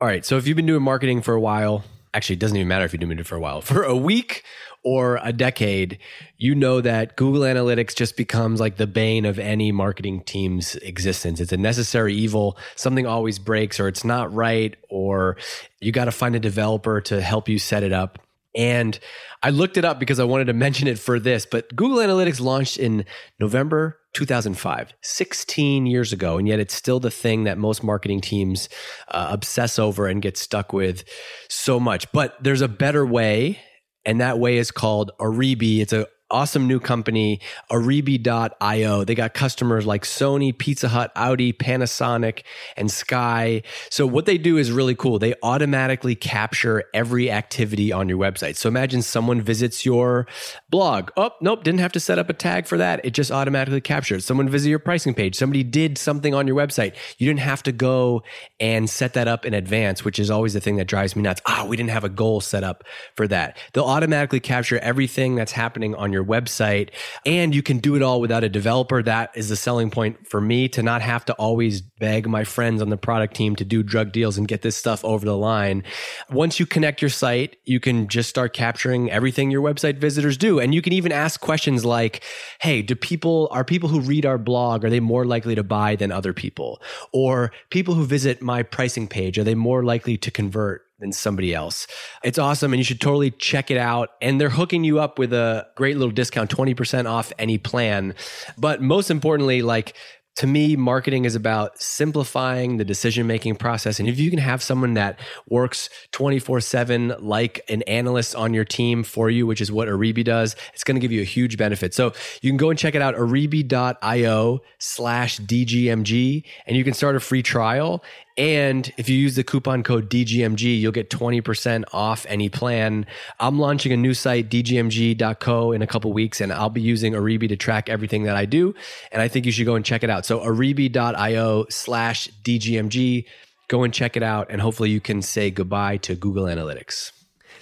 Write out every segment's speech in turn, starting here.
All right. So if you've been doing marketing for a while, actually, it doesn't even matter if you've been doing it for a while, for a week or a decade, you know that Google Analytics just becomes like the bane of any marketing team's existence. It's a necessary evil. Something always breaks, or it's not right, or you got to find a developer to help you set it up. And I looked it up because I wanted to mention it for this, but Google Analytics launched in November 2005, 16 years ago. And yet it's still the thing that most marketing teams uh, obsess over and get stuck with so much. But there's a better way. And that way is called Oribi. It's a awesome new company, Oribi.io. They got customers like Sony, Pizza Hut, Audi, Panasonic, and Sky. So what they do is really cool. They automatically capture every activity on your website. So imagine someone visits your blog. Oh, nope, didn't have to set up a tag for that. It just automatically captures. Someone visit your pricing page. Somebody did something on your website. You didn't have to go and set that up in advance, which is always the thing that drives me nuts. Ah, oh, we didn't have a goal set up for that. They'll automatically capture everything that's happening on your your website. And you can do it all without a developer. That is the selling point for me to not have to always beg my friends on the product team to do drug deals and get this stuff over the line. Once you connect your site, you can just start capturing everything your website visitors do. And you can even ask questions like, Hey, do people, are people who read our blog, are they more likely to buy than other people? Or people who visit my pricing page, are they more likely to convert? Than somebody else. It's awesome and you should totally check it out. And they're hooking you up with a great little discount, 20% off any plan. But most importantly, like to me, marketing is about simplifying the decision making process. And if you can have someone that works 24 7 like an analyst on your team for you, which is what Oribi does, it's going to give you a huge benefit. So you can go and check it out, oribi.io slash DGMG, and you can start a free trial. And if you use the coupon code DGMG, you'll get 20% off any plan. I'm launching a new site, dgmg.co, in a couple weeks, and I'll be using Oribi to track everything that I do. And I think you should go and check it out. So oribi.io slash DGMG. Go and check it out, and hopefully you can say goodbye to Google Analytics.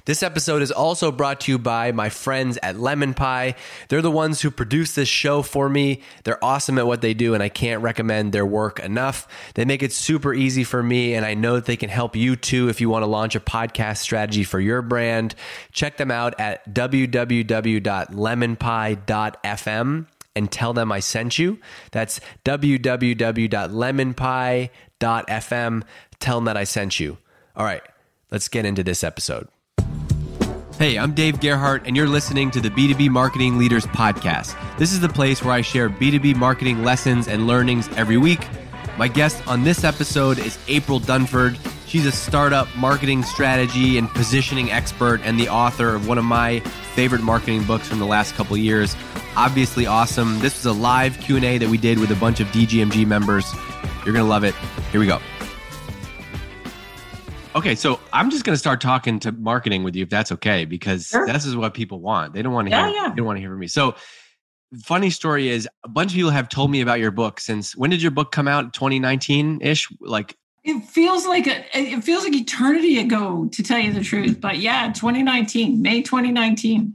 This episode is also brought to you by my friends at Lemonpie. They're the ones who produce this show for me. They're awesome at what they do, and I can't recommend their work enough. They make it super easy for me, and I know that they can help you too if you want to launch a podcast strategy for your brand. Check them out at www.lemonpie.fm and tell them I sent you. That's www.lemonpie.fm. Tell them that I sent you. All right, let's get into this episode. Hey, I'm Dave Gerhardt, and you're listening to the B2B Marketing Leaders Podcast. This is the place where I share B2B marketing lessons and learnings every week. My guest on this episode is April Dunford. She's a startup marketing strategy and positioning expert and the author of one of my favorite marketing books from the last couple years. Obviously awesome. This was a live Q&A that we did with a bunch of DGMG members. You're going to love it. Here we go. Okay, so I'm just going to start talking to marketing with you if that's okay, because sure. this is what people want. They don't want to hear. Yeah, yeah. They don't want to hear from me. So, funny story is a bunch of people have told me about your book since when did your book come out? 2019 ish, like. It feels like a, it feels like eternity ago, to tell you the truth. But yeah, 2019, May 2019.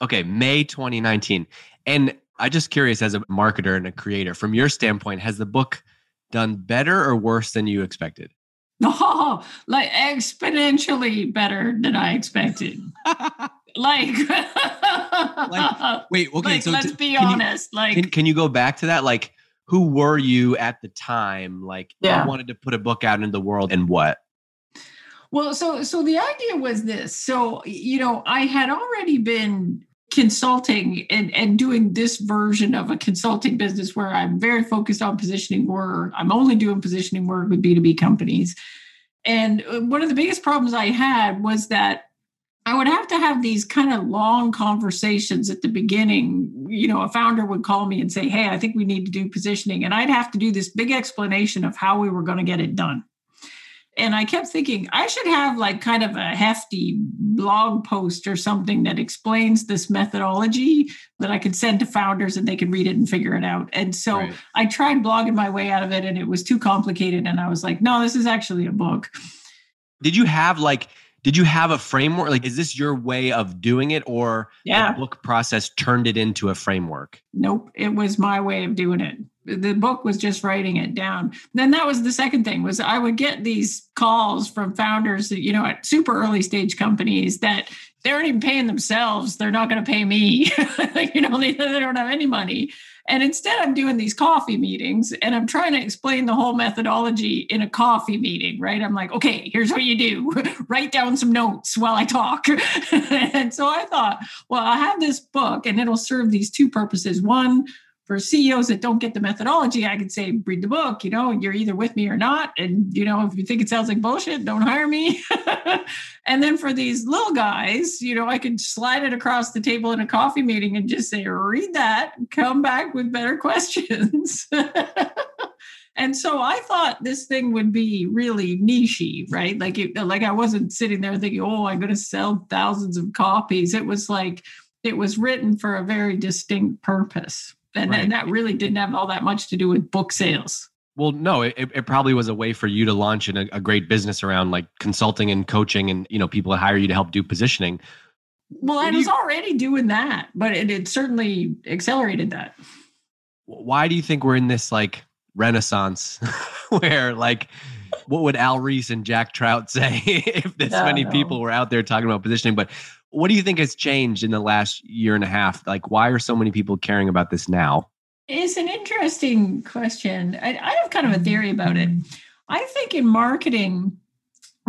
Okay, May 2019, and I just curious as a marketer and a creator, from your standpoint, has the book done better or worse than you expected? Oh, like exponentially better than I expected. like, like, wait, okay. Like, so let's t- be honest. You, like, can, can, you go back to that? Like, who were you at the time? Like, yeah. I wanted to put a book out into the world, and what? Well, so so the idea was this. So you know, I had already been consulting and, and doing this version of a consulting business where I'm very focused on positioning work. I'm only doing positioning work with B2B companies. And uh, one of the biggest problems I had was that I would have to have these kind of long conversations at the beginning. You know, a founder would call me and say, Hey, I think we need to do positioning. And I'd have to do this big explanation of how we were going to get it done. And I kept thinking, I should have like kind of a hefty blog post or something that explains this methodology that I could send to founders and they could read it and figure it out. And so right. I tried blogging my way out of it and it was too complicated. And I was like, no, this is actually a book. Did you have like, did you have a framework? Like, is this your way of doing it or yeah. the book process turned it into a framework? Nope. It was my way of doing it. The book was just writing it down then that was the second thing was i would get these calls from founders you know at super early stage companies that they aren't even paying themselves they're not going to pay me you know they, they don't have any money and instead, I'm doing these coffee meetings and I'm trying to explain the whole methodology in a coffee meeting, right? I'm like, okay, here's what you do write down some notes while I talk. and so I thought, well, I have this book and it'll serve these two purposes. One, for CEOs that don't get the methodology, I could say, read the book, you know, you're either with me or not. And, you know, if you think it sounds like bullshit, don't hire me. and then for these little guys, you know, I could slide it across the table in a coffee meeting and just say, read that, come back with better questions. and so I thought this thing would be really nichey, right? Like, it, like I wasn't sitting there thinking, oh, I'm going to sell thousands of copies. It was like, it was written for a very distinct purpose and, right. and that really didn't have all that much to do with book sales. Well no it, it probably was a way for you to launch in a, a great business around like consulting and coaching and you know people hire you to help do positioning. Well i was you, already doing that but it, it certainly accelerated that. Why do you think we're in this like renaissance where like what would al Ries and jack trout say if this many people were out there talking about positioning? But what do you think has changed in the last year and a half? Like, why are so many people caring about this now? It's an interesting question. I, I have kind of a theory about it. I think in marketing,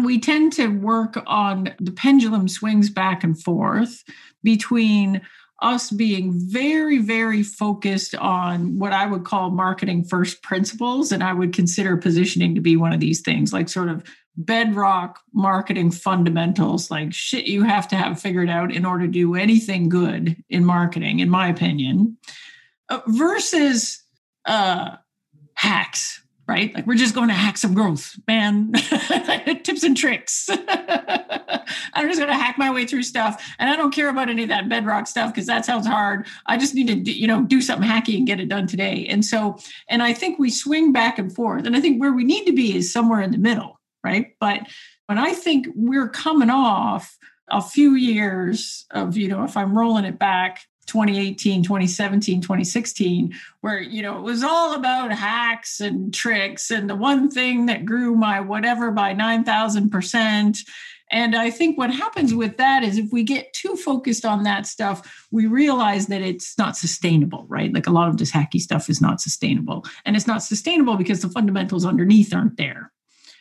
we tend to work on the pendulum swings back and forth between us being very, very focused on what I would call marketing first principles. And I would consider positioning to be one of these things, like sort of bedrock marketing fundamentals like shit you have to have figured out in order to do anything good in marketing in my opinion uh, versus uh hacks right? Like we're just going to hack some growth man. Tips and tricks. I'm just going to hack my way through stuff and i don't care about any of that bedrock stuff because that sounds hard. I just need to you know do something hacky and get it done today. And so and i think we swing back and forth and i think where we need to be is somewhere in the middle right? But but I think we're coming off a few years of, you know, if I'm rolling it back 2018 2017 2016 where you know it was all about hacks and tricks and the one thing that grew my whatever by 9000% and i think what happens with that is if we get too focused on that stuff we realize that it's not sustainable right? Like a lot of this hacky stuff is not sustainable. And it's not sustainable because the fundamentals underneath aren't there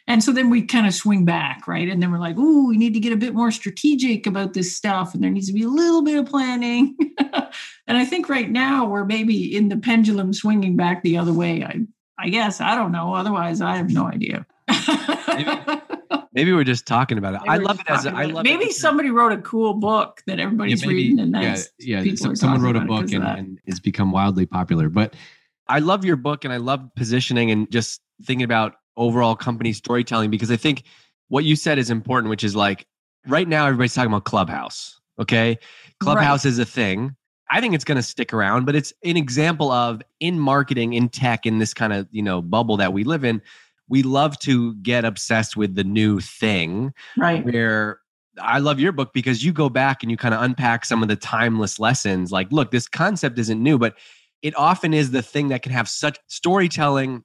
and so then we kind of swing back, right? And then we're like, oh, we need to get a bit more strategic about this stuff. And there needs to be a little bit of planning. and I think right now we're maybe in the pendulum swinging back the other way. I, I guess. I don't know. Otherwise, I have no idea. maybe, maybe, we're just talking about it. Maybe I love it as a, I love maybe somebody wrote a cool book that everybody's yeah, maybe, reading. And that's yeah, yeah. someone wrote a book and, and it's become wildly popular. But I love your book and I love positioning and just thinking about overall company storytelling because I think what you said is important, which is like right now everybody's talking about Clubhouse. Okay. Clubhouse right. is a thing. I think it's going to stick around, but it's an example of in marketing, in tech, in this kind of, you know, bubble that we live in, we love to get obsessed with the new thing. Right. Where I love your book because you go back and you kind of unpack some of the timeless lessons. Like, look, this concept isn't new, but it often is the thing that can have such storytelling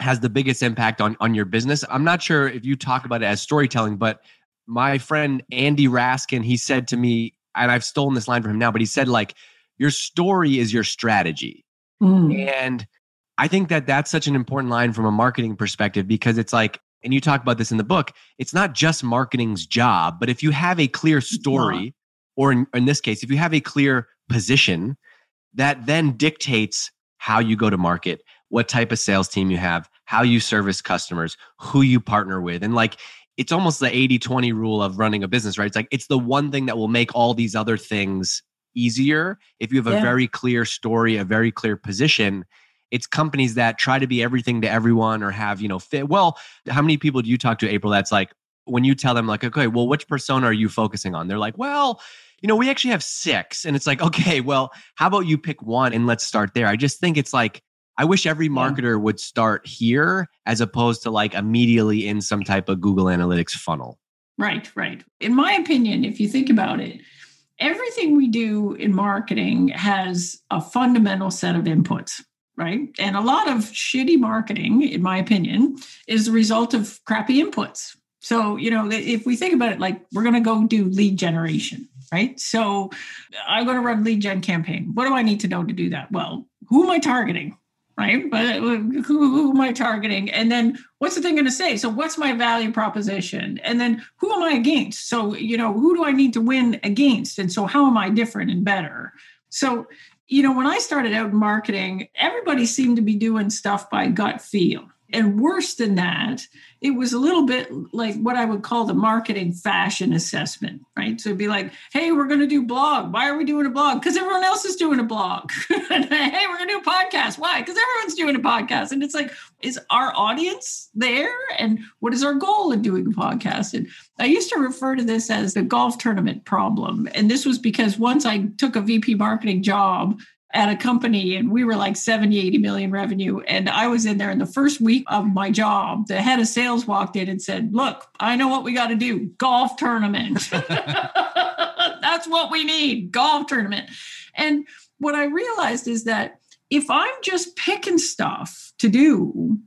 has the biggest impact on on your business. I'm not sure if you talk about it as storytelling, but my friend Andy Raskin, he said to me, and I've stolen this line from him now, but he said like your story is your strategy. Mm. And I think that that's such an important line from a marketing perspective because it's like and you talk about this in the book, it's not just marketing's job, but if you have a clear story or in, in this case, if you have a clear position, that then dictates how you go to market, what type of sales team you have, how you service customers, who you partner with. And like, it's almost the 80 20 rule of running a business, right? It's like, it's the one thing that will make all these other things easier. If you have a yeah. very clear story, a very clear position, it's companies that try to be everything to everyone or have, you know, fit. Well, how many people do you talk to, April, that's like, when you tell them, like, okay, well, which persona are you focusing on? They're like, well, you know, we actually have six. And it's like, okay, well, how about you pick one and let's start there? I just think it's like, I wish every marketer would start here as opposed to like immediately in some type of Google Analytics funnel. Right, right. In my opinion, if you think about it, everything we do in marketing has a fundamental set of inputs. right? And a lot of shitty marketing, in my opinion, is the result of crappy inputs. So, you know, if we think about it, like we're going to go do lead generation, right? So I'm going to run lead gen campaign. What do I need to know to do that? Well, who am I targeting? Right. But uh, who, who am I targeting? And then what's the thing going to say? So what's my value proposition? And then who am I against? So, you know, who do I need to win against? And so how am I different and better? So, you know, when I started out in marketing, everybody seemed to be doing stuff by gut feel. And worse than that, it was a little bit like what I would call the marketing fashion assessment, right? So it'd be like, hey, we're going to do blog. Why are we doing a blog? Because everyone else is doing a blog. hey, we're going to do a podcast. Why? Because everyone's doing a podcast. And it's like, is our audience there? And what is our goal in doing a podcast? And I used to refer to this as the golf tournament problem. And this was because once I took a VP marketing job at a company and we were like 70 80 million revenue. And i was in there in the first week of my job. The head of sales walked in and said look i know what we got to do. Golf tournament. That's what we need golf tournament. And what i realized is that if i'm just picking stuff to do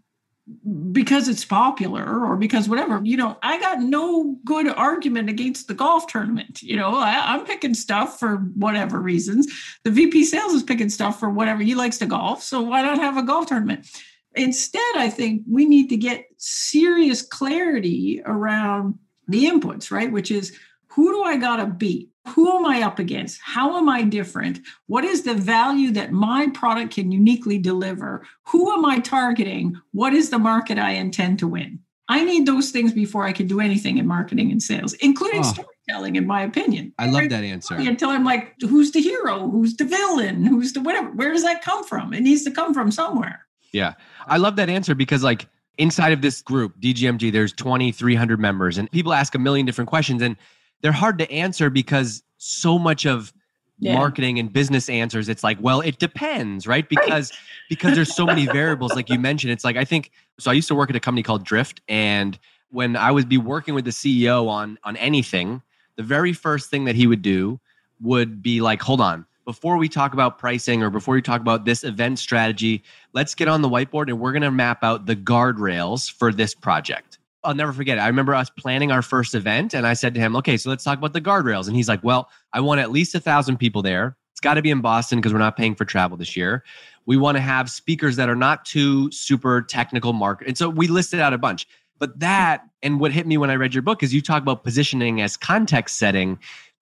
because it's popular or because whatever you know i got no good argument against the golf tournament you know I, am picking stuff for whatever reasons. The vp sales is picking stuff for whatever he likes to golf so why not have a golf tournament? Instead i think we need to get serious clarity around the inputs right which is who do i got to beat who am I up against? How am I different? What is the value that my product can uniquely deliver? Who am I targeting? What is the market I intend to win? I need those things before I can do anything in marketing and sales, including oh, storytelling, in my opinion. I love that answer. Until I'm like, who's the hero? Who's the villain? Who's the whatever? Where does that come from? It needs to come from somewhere. Yeah. I love that answer because, like, inside of this group, DGMG, there's 2,300 members, and people ask a million different questions. And they're hard to answer because so much of yeah. marketing and business answers it's like well it depends right because right. because there's so many variables like you mentioned it's like i think so i used to work at a company called drift and when i would be working with the ceo on on anything the very first thing that he would do would be like hold on before we talk about pricing or before we talk about this event strategy let's get on the whiteboard and we're going to map out the guardrails for this project I'll never forget it. I remember us planning our first event, and I said to him, "Okay, so let's talk about the guardrails." And he's like, "Well, I want at least a thousand people there. It's got to be in Boston because we're not paying for travel this year. We want to have speakers that are not too super technical market." And so we listed out a bunch. But that and what hit me when I read your book is you talk about positioning as context setting.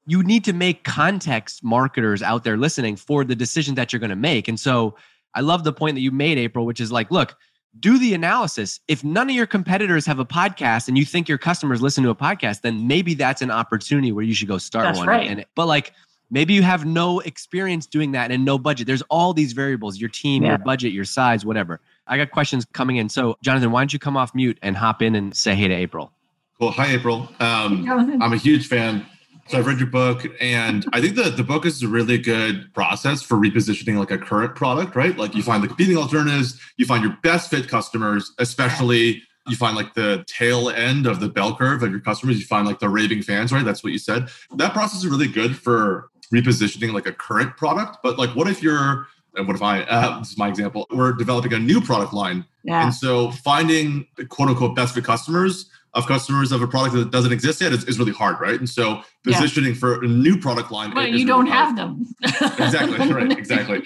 You need to make context marketers out there listening for the decision that you're going to make. And so I love the point that you made, April, which is like, look do the analysis. If none of your competitors have a podcast and you think your customers listen to a podcast, then maybe that's an opportunity where you should go start that's one. Right. And but like maybe you have no experience doing that and no budget. There's all these variables, your team, yeah. your budget, your size, whatever. I got questions coming in. So Jonathan, why don't you come off mute and hop in and say hey to April? Cool. Hi, April. Um, I'm a huge fan so I've read your book, and I think that the book is a really good process for repositioning like a current product, right? Like you find the competing alternatives, you find your best fit customers, especially you find like the tail end of the bell curve of your customers. You find like the raving fans, right? That's what you said. That process is really good for repositioning like a current product. But like, what if you're and what if I, uh, this is my example, we're developing a new product line. Yeah. And so finding quote unquote best fit customers of customers of a product that doesn't exist yet is, is really hard, right? And so positioning yeah. for a new product line. But you don't have them. exactly, right, exactly.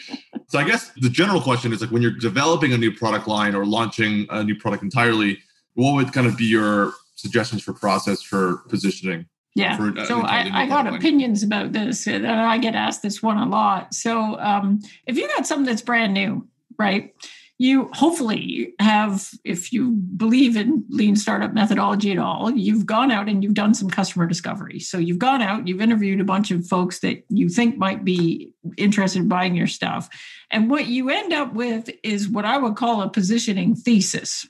So I guess the general question is like when you're developing a new product line or launching a new product entirely, what would kind of be your suggestions for process for positioning? Yeah. For, uh, so I, I got line? opinions about this, and I get asked this one a lot. So um, if you got something that's brand new, right? You hopefully have, if you believe in lean startup methodology at all, you've gone out and you've done some customer discovery. So you've gone out, you've interviewed a bunch of folks that you think might be interested in buying your stuff. And what you end up with is what I would call a positioning thesis.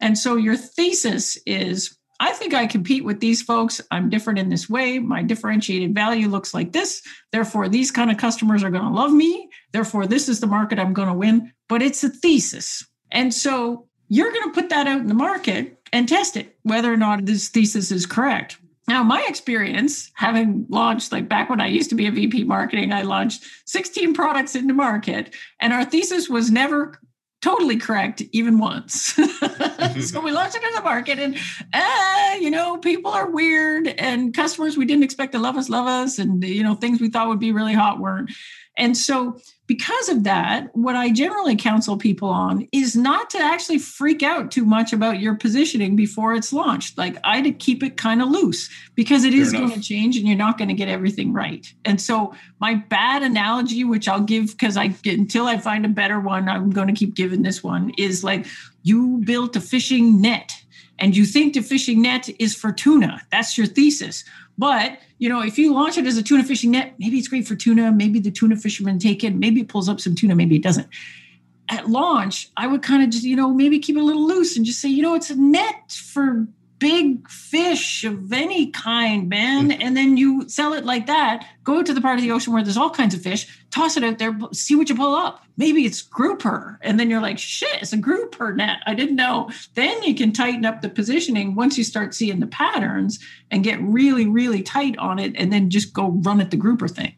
And so your thesis is I think I compete with these folks. I'm different in this way. My differentiated value looks like this. Therefore, these kind of customers are going to love me. Therefore, this is the market I'm going to win. But it's a thesis. And so you're going to put that out in the market and test it, whether or not this thesis is correct. Now, my experience, having launched, like back when I used to be a VP marketing, I launched 16 products into market, and our thesis was never totally correct even once. so we launched it in the market, and uh, you know, people are weird, and customers we didn't expect to love us, love us, and you know, things we thought would be really hot weren't. And so, because of that, what I generally counsel people on is not to actually freak out too much about your positioning before it's launched. Like, I to keep it kind of loose because it Fair is going to change and you're not going to get everything right. And so, my bad analogy, which I'll give because I until I find a better one, I'm going to keep giving this one is like you built a fishing net and you think the fishing net is for tuna. That's your thesis. But you know, if you launch it as a tuna fishing net, maybe it's great for tuna. Maybe the tuna fishermen take it. Maybe it pulls up some tuna. Maybe it doesn't. At launch, I would kind of just, you know, maybe keep it a little loose and just say, you know, it's a net for big fish of any kind, man. Mm. And then you sell it like that. Go to the part of the ocean where there's all kinds of fish, toss it out there, see what you pull up. Maybe it's grouper. And then you're like, shit, it's a grouper net. I didn't know. Then you can tighten up the positioning once you start seeing the patterns and get really, really tight on it and then just go run at the grouper thing.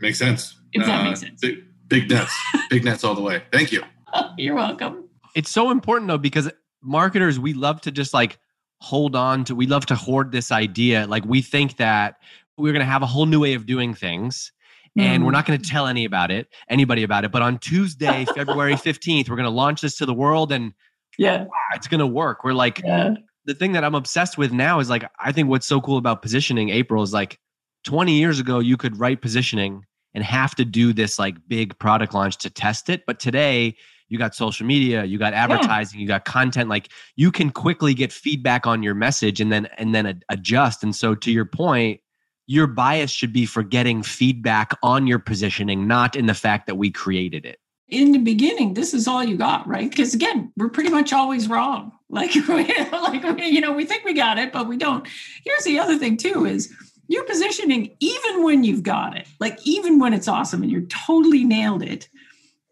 Makes sense. If that uh, makes sense. Big, big nets, big nets all the way. Thank you. You're welcome. It's so important though, because marketers, we love to just like hold on to we love to hoard this idea like we think that we're going to have a whole new way of doing things and we're mm. not going to tell any about it anybody about it but on tuesday february 15th we're going to launch this to the world and yeah it's going to work we're like yeah. the thing that i'm obsessed with now is like i think what's so cool about positioning april is like 20 years ago you could write positioning and have to do this like big product launch to test it but today you got social media you got advertising yeah. you got content like you can quickly get feedback on your message and then and then adjust and so to your point your bias should be for getting feedback on your positioning not in the fact that we created it in the beginning this is all you got right because again we're pretty much always wrong like like you know we think we got it but we don't here's the other thing too is your positioning even when you've got it like even when it's awesome and you're totally nailed it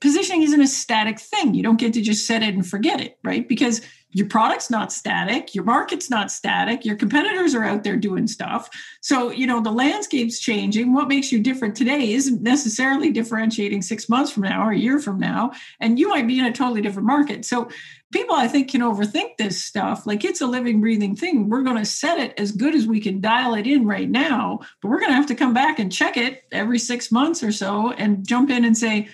positioning isn't a static thing. You don't get to just set it and forget it, right? Because your product's not static, your market's not static, your competitors are out there doing stuff. So, you know, the landscape's changing. What makes you different today isn't necessarily differentiating six months from now or a year from now. And you might be in a totally different market. So, people I think can overthink this stuff. Like it's a living, breathing thing. We're going to set it as good as we can dial it in right now, but we're going to have to come back and check it every six months or so and jump in and say,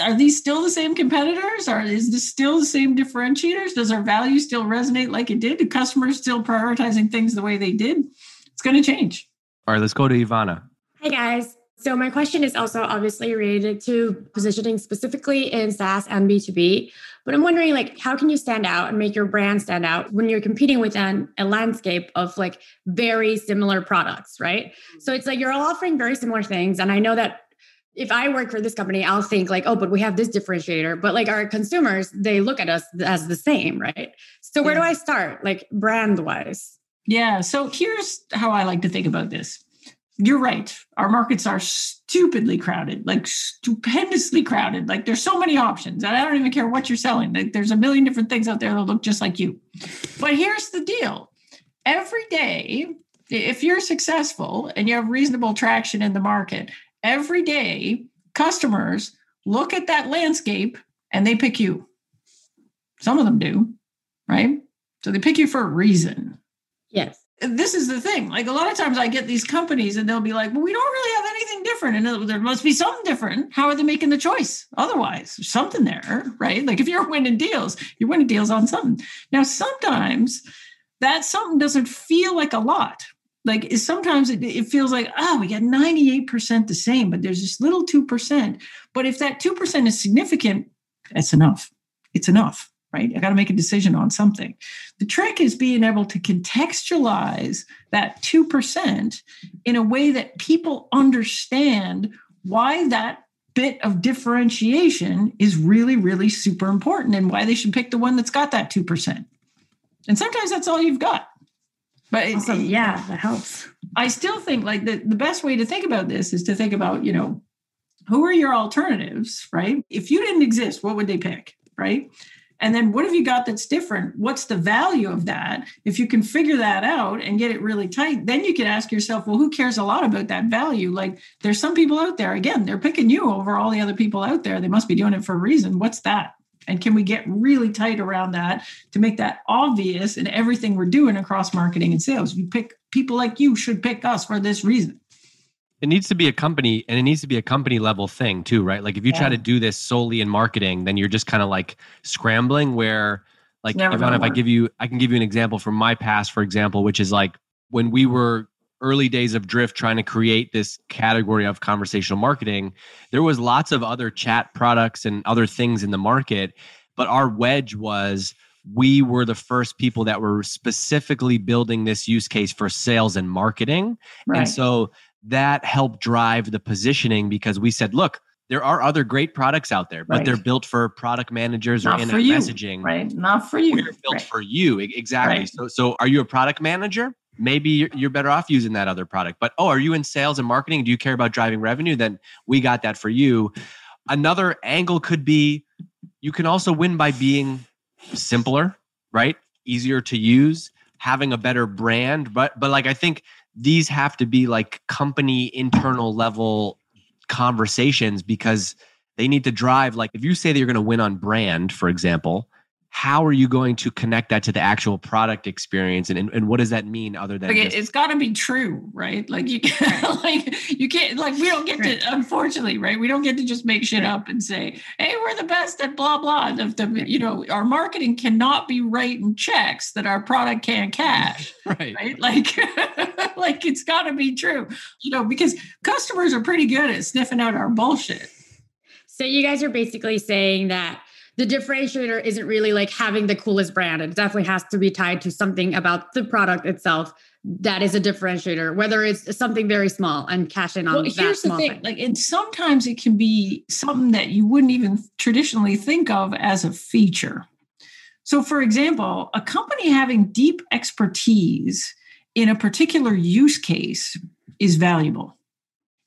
are these still the same competitors? Are is this still the same differentiators? Does our value still resonate like it did? Do customers still prioritizing things the way they did? It's going to change. All right, let's go to Ivana. Hi guys. So my question is also obviously related to positioning specifically in SaaS and B2B. But I'm wondering like how can you stand out and make your brand stand out when you're competing within a landscape of like very similar products, right? Mm-hmm. So it's like you're all offering very similar things. And I know that if I work for this company, I'll think like, oh, but we have this differentiator. But like our consumers, they look at us as the same, right? So where yeah. do I start, like brand wise? Yeah. So here's how I like to think about this. You're right. Our markets are stupidly crowded, like stupendously crowded. Like there's so many options, and I don't even care what you're selling. Like there's a million different things out there that look just like you. But here's the deal: every day, if you're successful and you have reasonable traction in the market, every day customers look at that landscape and they pick you. Some of them do, right? So they pick you for a reason. Yes. This is the thing. Like a lot of times I get these companies and they'll be like, well, we don't really have anything different. And there must be something different. How are they making the choice? Otherwise, there's something there, right? Like if you're winning deals, you're winning deals on something. Now, sometimes that something doesn't feel like a lot, like sometimes it, it, feels like oh we got 98% the same but there's this little 2% but if that 2% is significant that's enough. It's enough right? I got to make a decision on something. The trick is being able to contextualize that 2% in a way that people understand why that bit of differentiation is really really super important and why they should pick the one that's got that 2% and sometimes that's all you've got but awesome. it, yeah, that helps. I still think like the, the best way to think about this is to think about, you know, who are your alternatives, right? If you didn't exist, what would they pick, right? And then what have you got that's different? What's the value of that? If you can figure that out and get it really tight, then you can ask yourself, well, who cares a lot about that value? Like there's some people out there, again, they're picking you over all the other people out there. They must be doing it for a reason. What's that? And can we get really tight around that to make that obvious in everything we're doing across marketing and sales? You pick people like you should pick us for this reason it needs to be a company and it needs to be a company level thing too right like if you yeah. try to do this solely in marketing then you're just kind of like scrambling where like Never if i give you i can give you an example from my past for example which is like when we were early days of drift trying to create this category of conversational marketing there was lots of other chat products and other things in the market but our wedge was we were the first people that were specifically building this use case for sales and marketing right. and so that helped drive the positioning because we said, look, there are other great products out there, but right. they're built for product managers Not or in messaging. Right. Not for you. We're built right. for you. Exactly. So so are you a product manager? Maybe you're, better off using that other product. But oh, are you in sales and marketing? Do you care about driving revenue? Then we got that for you. Another angle could be you can also win by being simpler, right? Easier to use, having a better brand. But but like I think these have to be like company internal level conversations because they need to drive like if you say that you're going to win on brand for example how are you going to connect that to the actual product experience? And, and, and what does that mean other than like just- it's got to be true right? Like you can't like you can't like we don't get right. to unfortunately right? We don't get to just make shit up and say hey we're the best at blah blah. The, the you know our marketing cannot be writing checks that our product can't cash right, right? like like it's got to be true. You know because customers are pretty good at sniffing out our bullshit. So you guys are basically saying that the differentiator isn't really like having the coolest brand. It definitely has to be tied to something about the product itself that is a differentiator, whether it's something very small and cash in on well, that here's small the thing. thing. Like, and sometimes it can be something that you wouldn't even traditionally think of as a feature. So, for example, a company having deep expertise in a particular use case is valuable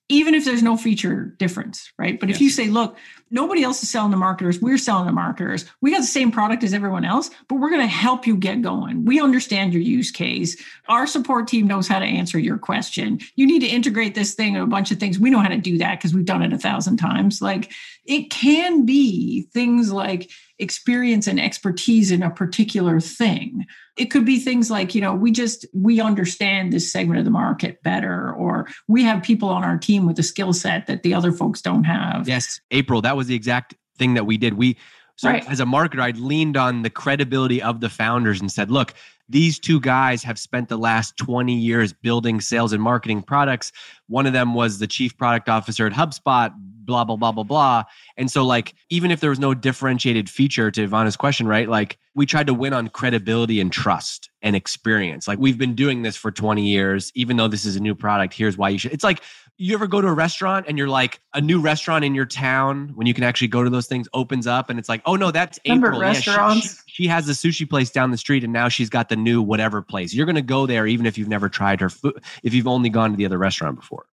even if there's no feature difference, right? But yes. if you say, look, nobody else is selling to marketers, we're selling to marketers. We got the same product as everyone else, but we're going to help you get going. We understand your use case. Our support team knows how to answer your question. You need to integrate this thing and a bunch of things. We know how to do that because we've done it a thousand times. Like it can be things like experience and expertise in a particular thing it could be things like you know we just we understand this segment of the market better or we have people on our team with a skill set that the other folks don't have. Yes april that was the exact thing that we did. We so right. as a marketer i leaned on the credibility of the founders and said look these two guys have spent the last 20 years building sales and marketing products. One of them was the chief product officer at hubspot blah blah blah blah blah. And so like even if there was no differentiated feature to ivana's question right like we tried to win on credibility and trust and experience. Like we've been doing this for 20 years. Even though this is a new product here's why you should. It's like you ever go to a restaurant and you're like a new restaurant in your town when you can actually go to those things opens up and it's like oh no that's Remember April. Restaurants? Yeah, she, she, she has the sushi place down the street and now she's got the new whatever place. You're going to go there even if you've never tried her food if you've only gone to the other restaurant before.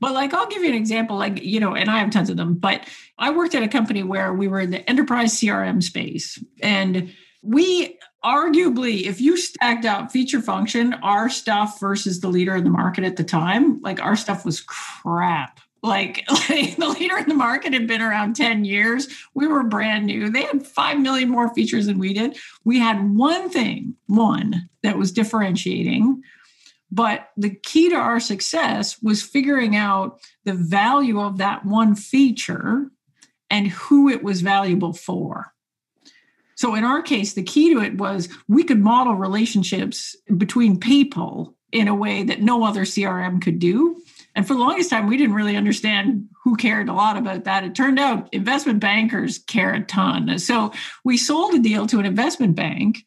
But like, I'll give you an example, like, you know, and I have tons of them, but I worked at a company where we were in the enterprise CRM space. And we arguably, if you stacked out feature function, our stuff versus the leader in the market at the time, like our stuff was crap. Like, like the leader in the market had been around 10 years. We were brand new. They had 5 million more features than we did. We had one thing, one that was differentiating, but the key to our success was figuring out the value of that one feature and who it was valuable for. So in our case, the key to it was we could model relationships between people in a way that no other CRM could do. And for the longest time, we didn't really understand who cared a lot about that. It turned out investment bankers care a ton. So we sold a deal to an investment bank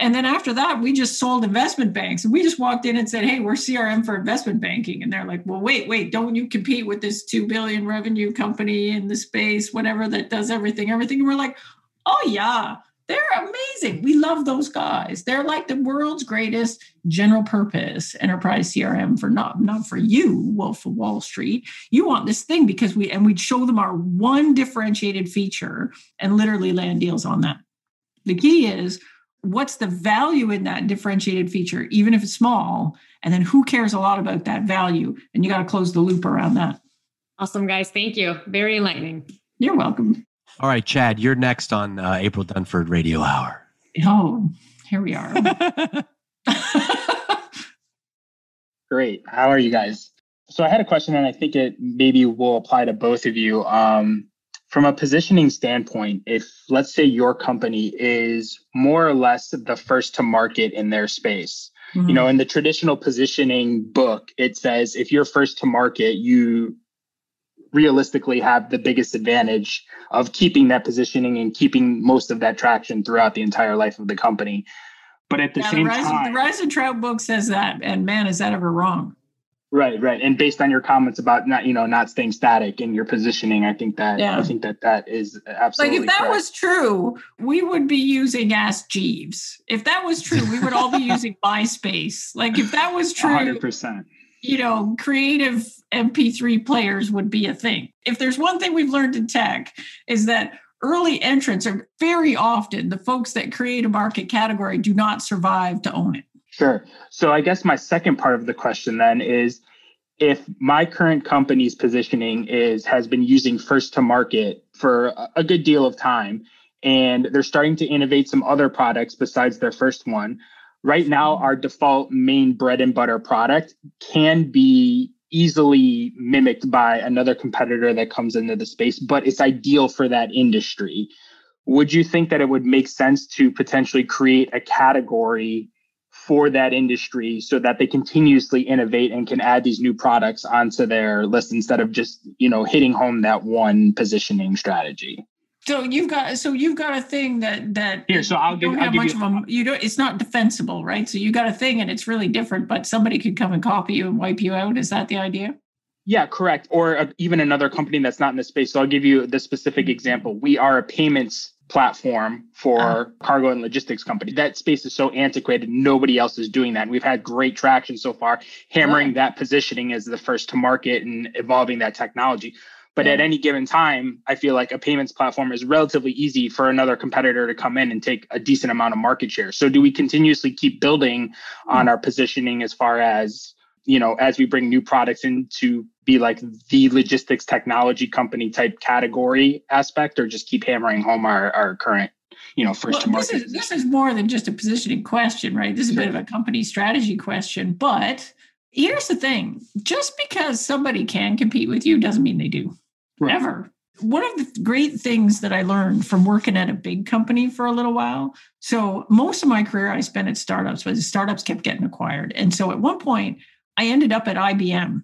and then after that, we just sold investment banks. And we just walked in and said, Hey, we're CRM for investment banking. And they're like, Well, wait, wait, don't you compete with this 2 billion revenue company in the space, whatever that does everything, everything? And we're like, Oh, yeah, they're amazing. We love those guys. They're like the world's greatest general purpose enterprise CRM for not, not for you, Wolf of Wall Street. You want this thing because we, and we'd show them our one differentiated feature and literally land deals on that. The key is what's the value in that differentiated feature, even if it's small? And then who cares a lot about that value? And you got to close the loop around that. Awesome, guys. Thank you. Very enlightening. You're welcome. All right, Chad, you're next on uh, April Dunford Radio Hour. Oh, here we are. Great. How are you guys? So I had a question, and I think it maybe will apply to both of you. Um, from a positioning standpoint, if let's say your company is more or less the first to market in their space, mm-hmm. you know, in the traditional positioning book, it says if you're first to market, you realistically have the biggest advantage of keeping that positioning and keeping most of that traction throughout the entire life of the company. But at the yeah, same the Ries, time, the Ries and Trout book says that, and man, is that ever wrong? Right, right. And based on your comments about not, you know, not staying static in your positioning, I think that yeah. I think that that is absolutely like if that correct. was true, we would be using Ask Jeeves. If that was true, we would all be using MySpace. Like if that was true, hundred percent. You know, creative MP3 players would be a thing. If there's one thing we've learned in tech is that early entrants are very often the folks that create a market category do not survive to own it. Sure. So I guess my second part of the question then is if my current company's positioning is has been using first to market for a good deal of time and they're starting to innovate some other products besides their first one right now our default main bread and butter product can be easily mimicked by another competitor that comes into the space but it's ideal for that industry. Would you think that it would make sense to potentially create a category for that industry so that they continuously innovate and can add these new products onto their list instead of just you know hitting home that one positioning strategy so you've got so you've got a thing that that here so i'll give, don't I'll have much you, of a you don't it's not defensible right so you got a thing and it's really different but somebody could come and copy you and wipe you out is that the idea yeah, correct. Or uh, even another company that's not in the space. So I'll give you the specific example. We are a payments platform for uh cargo and logistics company. That space is so antiquated, nobody else is doing that. And we've had great traction so far, hammering that positioning as the first to market and evolving that technology. But yeah. at any given time, I feel like a payments platform is relatively easy for another competitor to come in and take a decent amount of market share. So do we continuously keep building on hmm. our positioning as far as you know, as we bring new products in to be like the logistics technology company type category aspect, or just keep hammering home our, our current, you know, first well, to market? This is, this is more than just a positioning question, right? This is a bit of a company strategy question. But here's the thing just because somebody can compete with you doesn't mean they do. Right. Ever. One of the great things that I learned from working at a big company for a little while. So, most of my career I spent at startups, but startups kept getting acquired. And so, at one point, I ended up at IBM.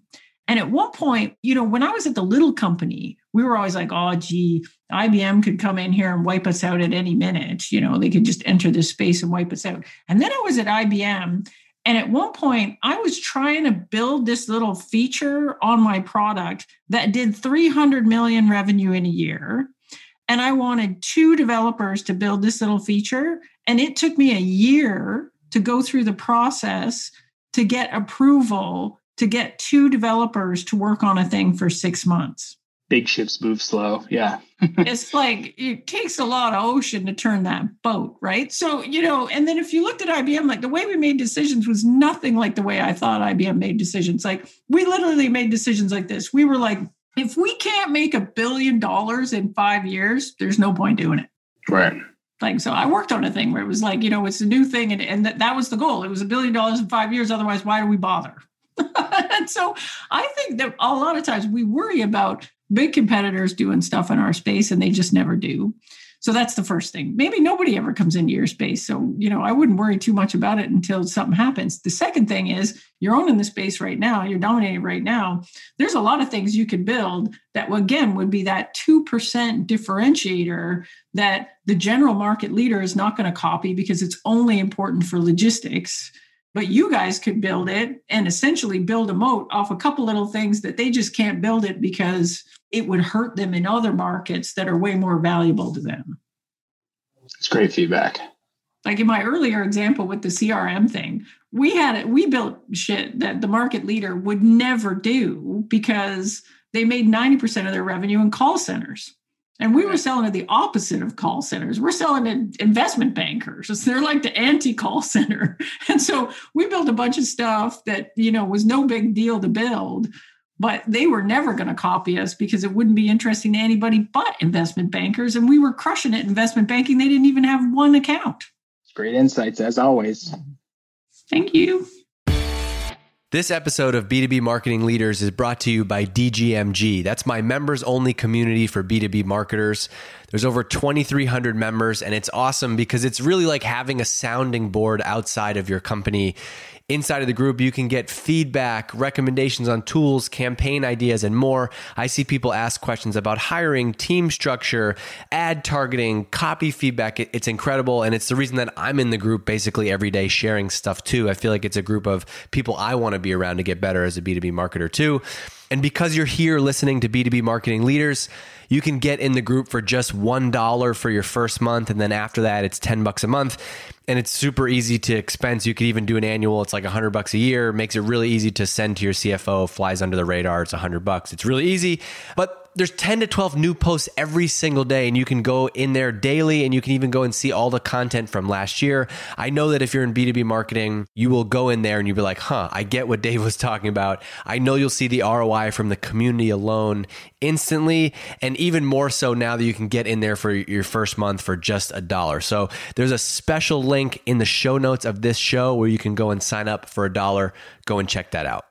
And at one point, you know, when I was at the little company, we were always like, oh, gee, IBM could come in here and wipe us out at any minute. You know, they could just enter this space and wipe us out. And then I was at IBM. And at one point, I was trying to build this little feature on my product that did 300 million revenue in a year. And I wanted two developers to build this little feature. And it took me a year to go through the process to get approval to get two developers to work on a thing for six months. Big ships move slow. Yeah. it's like it takes a lot of ocean to turn that boat, right? So, you know, and then if you looked at IBM, like the way we made decisions was nothing like the way I thought IBM made decisions. Like we literally made decisions like this. We were like, if we can't make a billion dollars in five years, there's no point doing it. Right thing. So I worked on a thing where it was like, you know, it's a new thing. And, and that, that was the goal. It was a billion dollars in five years. Otherwise, why do we bother? and so I think that a lot of times we worry about big competitors doing stuff in our space and they just never do. So that's the first thing. Maybe nobody ever comes into your space. So, you know, I wouldn't worry too much about it until something happens. The second thing is you're owning the space right now, you're dominating right now. There's a lot of things you could build that, again, would be that 2% differentiator that the general market leader is not going to copy because it's only important for logistics but you guys could build it and essentially build a moat off a couple little things that they just can't build it because it would hurt them in other markets that are way more valuable to them. It's great feedback. Like in my earlier example with the CRM thing, we had it, we built shit that the market leader would never do because they made 90% of their revenue in call centers. And we were selling to the opposite of call centers. We're selling to investment bankers. They're like the anti-call center. And so we built a bunch of stuff that, you know, was no big deal to build, but they were never going to copy us because it wouldn't be interesting to anybody but investment bankers. And we were crushing it investment banking. They didn't even have one account. Great insights as always. Thank you. This episode of B2B Marketing Leaders is brought to you by DGMG. That's my members only community for B2B marketers. There's over 2,300 members, and it's awesome because it's really like having a sounding board outside of your company. Inside of the group, you can get feedback, recommendations on tools, campaign ideas, and more. I see people ask questions about hiring, team structure, ad targeting, copy feedback. It's incredible. And it's the reason that I'm in the group basically every day sharing stuff too. I feel like it's a group of people I want to be around to get better as a B2B marketer too. And because you're here listening to B2B marketing leaders, you can get in the group for just $1 for your first month. And then after that, it's 10 bucks a month. And it's super easy to expense. You could even do an annual. It's like 100 bucks a year. Makes it really easy to send to your CFO. Flies under the radar. It's 100 bucks. It's really easy. But there's 10 to 12 new posts every single day and you can go in there daily and you can even go and see all the content from last year. I know that if you're in B2B marketing, you will go in there and you'll be like, "Huh, I get what Dave was talking about." I know you'll see the ROI from the community alone instantly and even more so now that you can get in there for your first month for just a dollar. So, there's a special link in the show notes of this show where you can go and sign up for a dollar. Go and check that out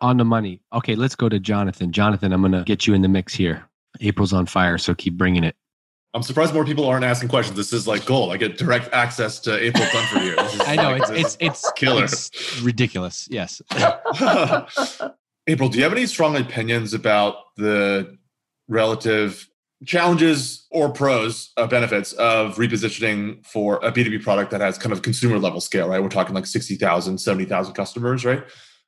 on the money. Okay, let's go to Jonathan. Jonathan, I'm going to get you in the mix here. April's on fire, so keep bringing it. I'm surprised more people aren't asking questions. This is like gold. I get direct access to April Dunford you. I know like, it's, it's it's killer. It's ridiculous. Yes. April, do you have any strong opinions about the relative challenges or pros uh, benefits of repositioning for a B2B product that has kind of consumer level scale, right? We're talking like 60,000, 70,000 customers, right?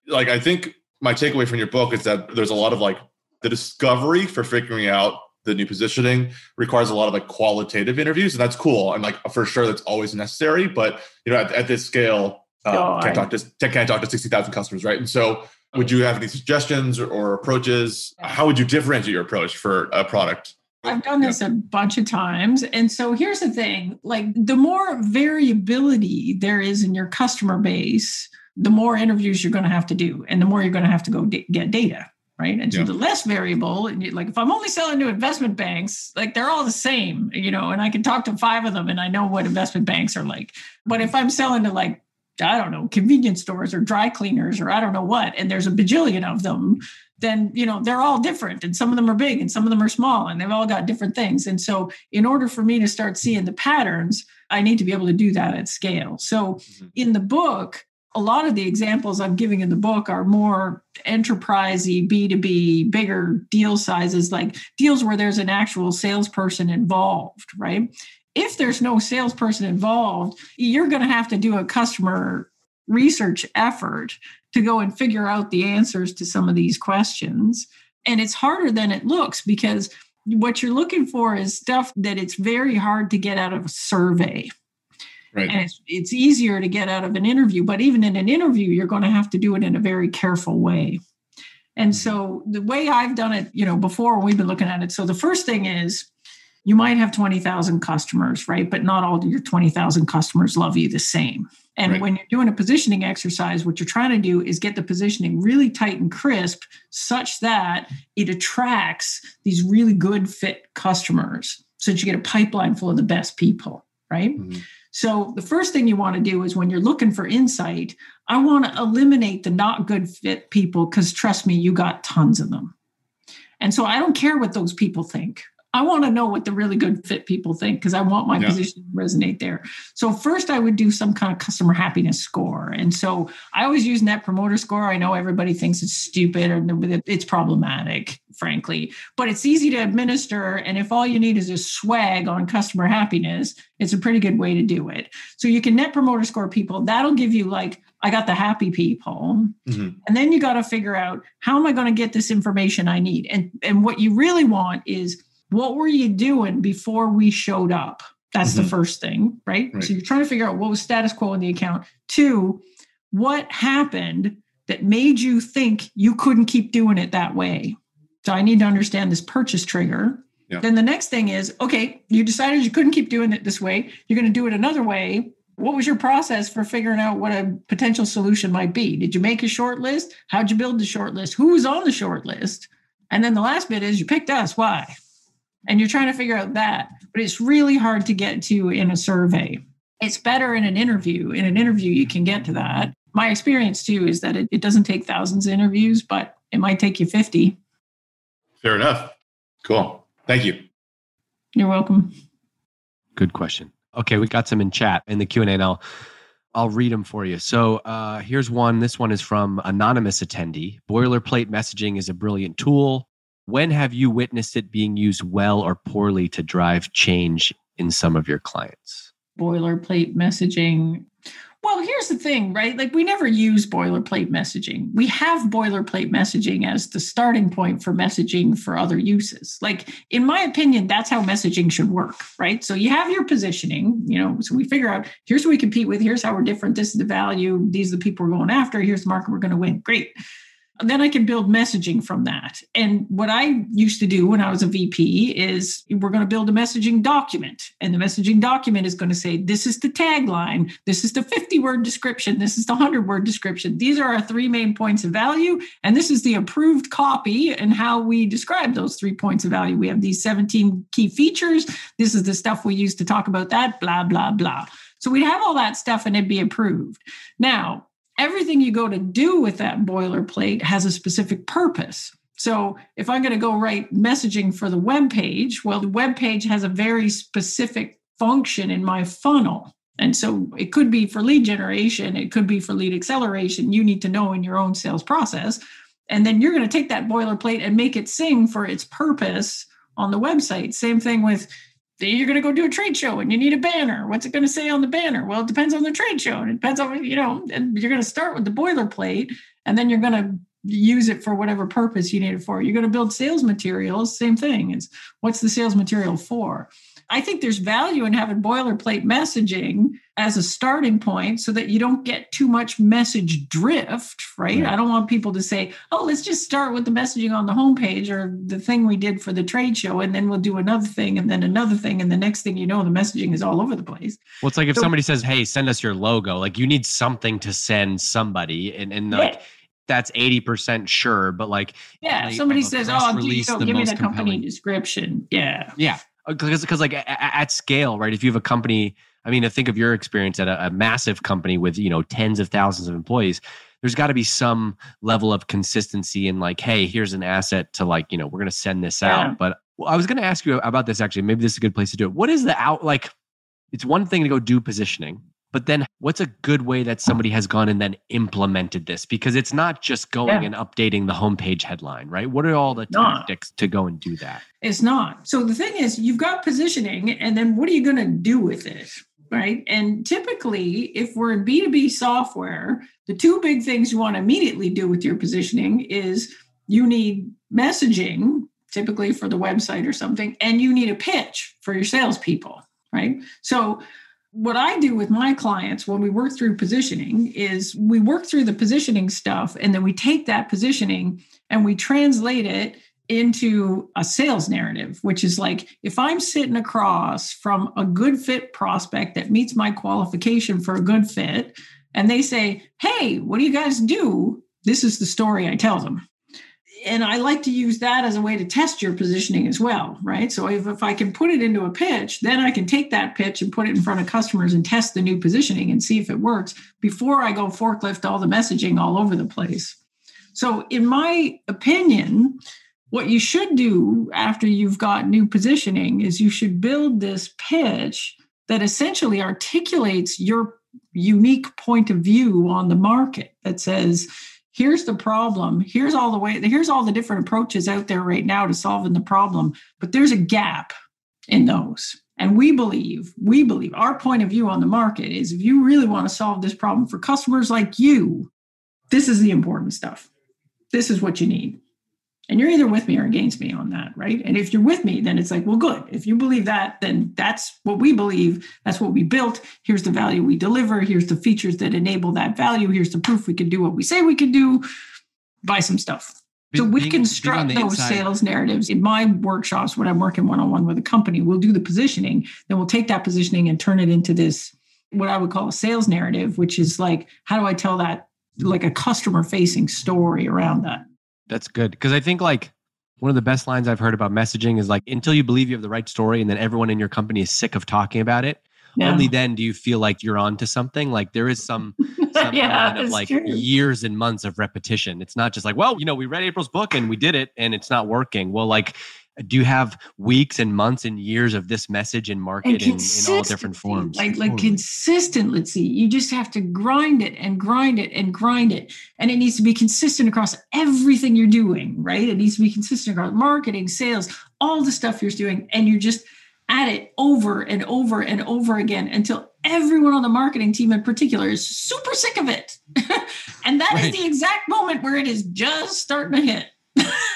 Like I think my takeaway from your book is that there's a lot of like the discovery for figuring out the new positioning requires a lot of like qualitative interviews and that's cool. And like for sure that's always necessary but you know at, at this scale um, can't talk to can't talk to 60,000 customers right? And so would you have any suggestions or, or, approaches? How would you differentiate your approach for a product? I've done this a bunch of times. And so here's the thing like, the more variability there is in your customer base, the more interviews you're going to have to do and the more you're going to have to go d- get data right and so yeah. the less variable and you, like if i'm only selling to investment banks like they're all the same you know and i can talk to five of them and i know what investment banks are like but if i'm selling to like i don't know convenience stores or dry cleaners or i don't know what and there's a bajillion of them then you know they're all different and some of them are big and some of them are small and they've all got different things and so in order for me to start seeing the patterns i need to be able to do that at scale so mm-hmm. in the book a lot of the examples I'm giving in the book are more enterprisey, B2B, bigger deal sizes, like deals where there's an actual salesperson involved, right? If there's no salesperson involved, you're going to have to do a customer research effort to go and figure out the answers to some of these questions. And it's harder than it looks because what you're looking for is stuff that it's very hard to get out of a survey Right. And it's, it's easier to get out of an interview, but even in an interview, you're going to have to do it in a very careful way. And so the way I've done it, you know, before we've been looking at it. So the first thing is you might have 20,000 customers, right? But not all your 20,000 customers love you the same. And right. when you're doing a positioning exercise, what you're trying to do is get the positioning really tight and crisp such that it attracts these really good fit customers so that you get a pipeline full of the best people, right? Mm-hmm. So, the first thing you want to do is when you're looking for insight, I want to eliminate the not good fit people because trust me, you got tons of them. And so I don't care what those people think. I want to know what the really good fit people think because I want my yeah. position to resonate there. So first I would do some kind of customer happiness score. And so I always use net promoter score. I know everybody thinks it's stupid or it's problematic, frankly, but it's easy to administer. And if all you need is a swag on customer happiness, it's a pretty good way to do it. So you can net promoter score people. That'll give you like I got the happy people. Mm-hmm. And then you got to figure out how am I going to get this information I need? And and what you really want is what were you doing before we showed up? That's mm-hmm. the first thing, right? right? So you're trying to figure out what was status quo in the account. Two, what happened that made you think you couldn't keep doing it that way? So I need to understand this purchase trigger. Yeah. Then the next thing is okay, you decided you couldn't keep doing it this way. You're going to do it another way. What was your process for figuring out what a potential solution might be? Did you make a short list? How'd you build the short list? Who was on the short list? And then the last bit is you picked us. Why? And you're trying to figure out that. But it's really hard to get to in a survey. It's better in an interview. In an interview, you can get to that. My experience too is that it, it doesn't take thousands of interviews, but it might take you 50. Fair enough. Cool. Thank you. You're welcome. Good question. Okay, we got some in chat in the Q and A. I'll I'll read them for you. So uh, here's one. This one is from anonymous attendee. Boilerplate messaging is a brilliant tool. When have you witnessed it being used well or poorly to drive change in some of your clients? Boilerplate messaging. Well, here's the thing, right? Like we never use boilerplate messaging. We have boilerplate messaging as the starting point for messaging for other uses. Like in my opinion, that's how messaging should work, right? So you have your positioning, you know, so we figure out here's what we compete with, here's how we're different, this is the value, these are the people we're going after, here's the market we're going to win. Great then I can build messaging from that. And what I used to do when I was a VP is we're going to build a messaging document. And the messaging document is going to say, this is the tagline, this is the 50 word description, this is the 100 word description. These are our three main points of value. And this is the approved copy and how we describe those three points of value. We have these 17 key features. This is the stuff we use to talk about that, blah, blah, blah. So we'd have all that stuff and it'd be approved. Now, everything you go to do with that boilerplate has a specific purpose. So if I'm going to go write messaging for the web page, well, the web page has a very specific function in my funnel. And so it could be for lead generation, it could be for lead acceleration. You need to know in your own sales process. And then you're going to take that boilerplate and make it sing for its purpose on the website. Same thing with you're going to go do a trade show and you need a banner. What's it going to say on the banner? Well, it depends on the trade show and it depends on, you know, and you're going to start with the boilerplate and then you're going to use it for whatever purpose you need it for. You're going to build sales materials, same thing. Is what's the sales material for? I think there's value in having boilerplate messaging as a starting point so that you don't get too much message drift, right? right? I don't want people to say, oh, let's just start with the messaging on the homepage or the thing we did for the trade show, and then we'll do another thing and then another thing. And the next thing you know, the messaging is all over the place. Well, it's like if so, somebody says, hey, send us your logo, like you need something to send somebody. And, and like, yeah that's 80% sure but like yeah somebody says oh you know, give me the company description yeah yeah Uh, because because like at scale, right? If you have a company, I mean, think of your experience at a, a massive company with you know tens of thousands of employees, there's got to be some level of consistency in like, hey, here's an asset to like, you know, we're going to send this yeah. out. But I was going to ask you about this actually. Maybe this is a good place to do it. What is the out like? It's one thing to go do positioning, but then what's a good way that somebody has gone and then implemented this? Because it's not just going yeah. and updating the homepage headline, right? What are all the tactics to go and do that? It's not. So the thing is, you've got positioning, and then what are you going to do with it? Right. And typically, if we're in B2B software, the two big things you want to immediately do with your positioning is you need messaging, typically for the website or something, and you need a pitch for your salespeople. Right. So what I do with my clients when we work through positioning is we work through the positioning stuff and then we take that positioning and we translate it into a sales narrative, which is like if I'm sitting across from a good fit prospect that meets my qualification for a good fit, and they say, Hey, what do you guys do? This is the story I tell them and I like to use that as a way to test your positioning as well, right? So if, if I can put it into a pitch, then I can take that pitch and put it in front of customers and test the new positioning and see if it works before I go forklift all the messaging all over the place. So, in my opinion, what you should do after you've got new positioning is you should build this pitch that essentially articulates your unique point of view on the market that says, here's the problem. Here's all the way here's all the different approaches out there right now to solving the problem but there's a gap in those. And we believe we believe our point of view on the market is if you really want to solve this problem for customers like you this is the important stuff. This is what you need and you're either with me or against me on that, right? And if you're with me, then it's like, well, good. If you believe that, then that's what we believe. That's what we built. Here's the value we deliver. Here's the features that enable that value. Here's the proof we can do what we say we can do. Buy some stuff. So we being, construct being those inside. sales narratives in my workshops when I'm working one on one with a company. We'll do the positioning, then we'll take that positioning and turn it into this what I would call a sales narrative, which is like, how do I tell that like a customer facing story around that? That's good because I think like one of the best lines I've heard about messaging is like until you believe you have the right story and then everyone in your company is sick of talking about it, yeah. only then do you feel like you're on to something. Like there is some, some yeah, of like true. years and months of repetition. It's not just like, well, you know, we read April's book and we did it and it's not working. Well, like do you have weeks and months and years of this message and market in, in, all different forms? like like totally. consistency. You just have to grind it and grind it and grind it. And it needs to be consistent across everything you're doing right? It needs to be consistent across marketing sales all the stuff you're doing and you're just at it over and over and over again until everyone on the marketing team in particular is super sick of it. And that right. is the exact moment where it is just starting to hit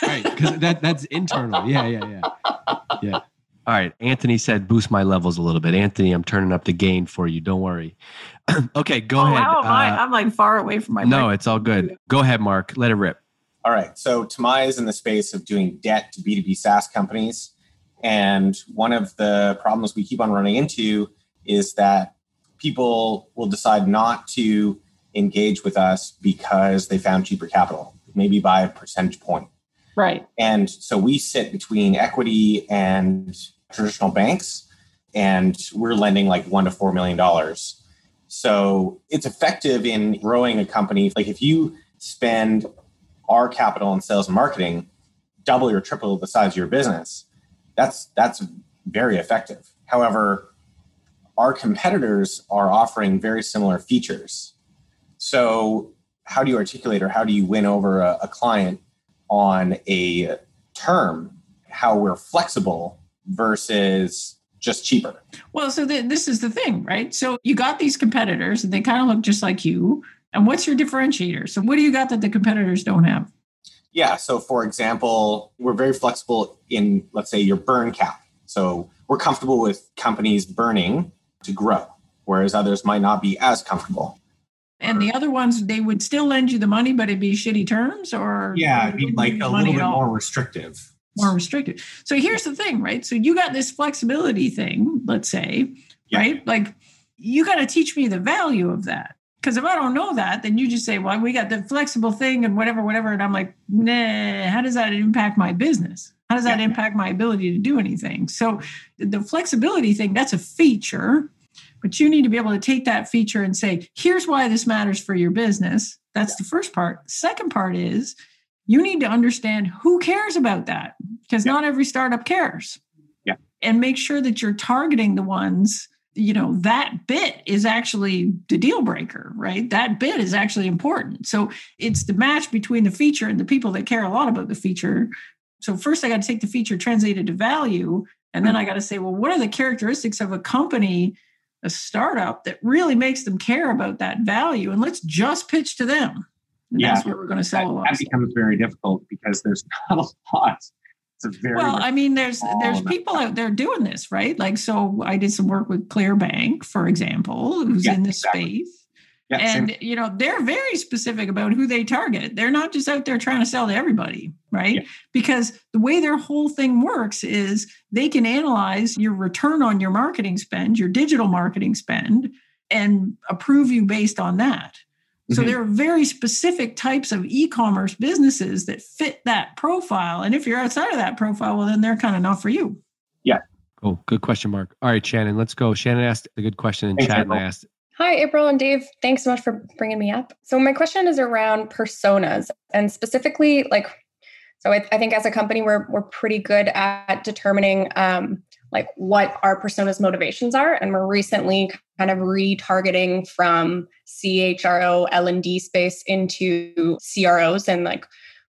right, because that that's internal. Yeah, yeah, yeah, yeah. All right, Anthony said boost my levels a little bit. Anthony, I'm turning up the gain for you. Don't worry. okay, go oh, ahead. How am uh, I? I'm like far away from my. No, mic. it's all good. Go ahead, Mark. Let it rip. All right. So Tamai is in the space of doing debt to B2B SaaS companies. And one of the problems we keep on running into is that people will decide not to engage with us because they found cheaper capital maybe by a percentage point. Right. And so we sit between equity and traditional banks, and we're lending like one to four million dollars. So it's effective in growing a company. Like if you spend our capital in sales and marketing, double or triple the size of your business, that's that's very effective. However, our competitors are offering very similar features. So how do you articulate or how do you win over a, a client on a term how we're flexible versus just cheaper. Well so the, this is the thing right? So you got these competitors and they kind of look just like you. And what's your differentiator? So what do you got that the competitors don't have? Yeah so for example we're very flexible in let's say your burn cap. So we're comfortable with companies burning to grow whereas others might not be as comfortable and the other ones, they would still lend you the money, but it'd be shitty terms, or yeah, it'd be like a little bit more restrictive. More restrictive. So here's the thing, right? So you got this flexibility thing, let's say, yeah. right? Like you got to teach me the value of that. Because if I don't know that, then you just say, well, we got the flexible thing and whatever, whatever. And I'm like, nah, how does that impact my business? How does that yeah. impact my ability to do anything? So the flexibility thing, that's a feature but you need to be able to take that feature and say, here's why this matters for your business. That's the first part. Second part is you need to understand who cares about that because yeah. not every startup cares. Yeah. And make sure that you're targeting the ones, you know, that bit is actually the deal breaker, right? That bit is actually important. So it's the match between the feature and the people that care a lot about the feature. So first I got to take the feature, translate it to value, and then hmm. I got to say, well, what are the characteristics of a company a startup that really makes them care about that value and let's just pitch to them. And yeah, that's where we're going to sell that, a lot. That becomes very difficult because there's not a lot. It's a very well. I mean, there's there's people out there doing this, right? Like, so I did some work with Clearbanc, for example, who's yeah, in this exactly. space. Yeah, and same. you know they're very specific about who they target they're not just out there trying to sell to everybody right yeah. because the way their whole thing works is they can analyze your return on your marketing spend your digital marketing spend and approve you based on that so mm-hmm. there are very specific types of e-commerce businesses that fit that profile and if you're outside of that profile well then they're kind of not for you yeah Oh, good question, Mark. All right, Shannon, let's go. Shannon asked a good question in chat, and I asked, Hi, April and Dave. Thanks so much for bringing me up. So, my question is around personas and specifically, like, so I, I think as a company, we're, we're pretty good at determining um, like what our personas motivations are. And we're recently kind of retargeting from CHRO L&D space into CROs and like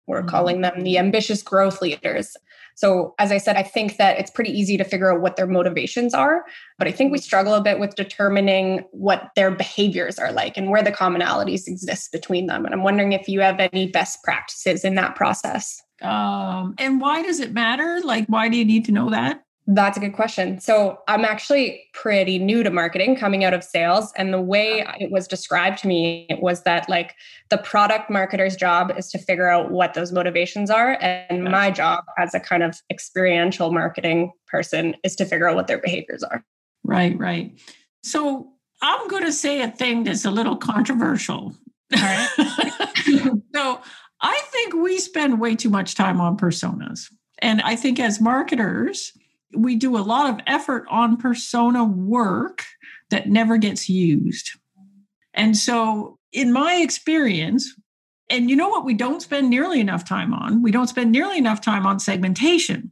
we're mm-hmm. calling them the ambitious growth leaders. So, as I said, I think that it's pretty easy to figure out what their motivations are, but I think we struggle a bit with determining what their behaviors are like and where the commonalities exist between them. And I'm wondering if you have any best practices in that process. Um, and why does it matter? Like, why do you need to know that? That's a good question. So I'm actually pretty new to marketing coming out of sales. And the way it was described to me was that like the product marketer's job is to figure out what those motivations are. And my job as a kind of experiential marketing person is to figure out what their behaviors are. Right, right. So I'm going to say a thing that's a little controversial. Right. so I think we spend way too much time on personas. And I think as marketers, we do a lot of effort on persona work that never gets used. And so, in my experience, and you know what, we don't spend nearly enough time on? We don't spend nearly enough time on segmentation,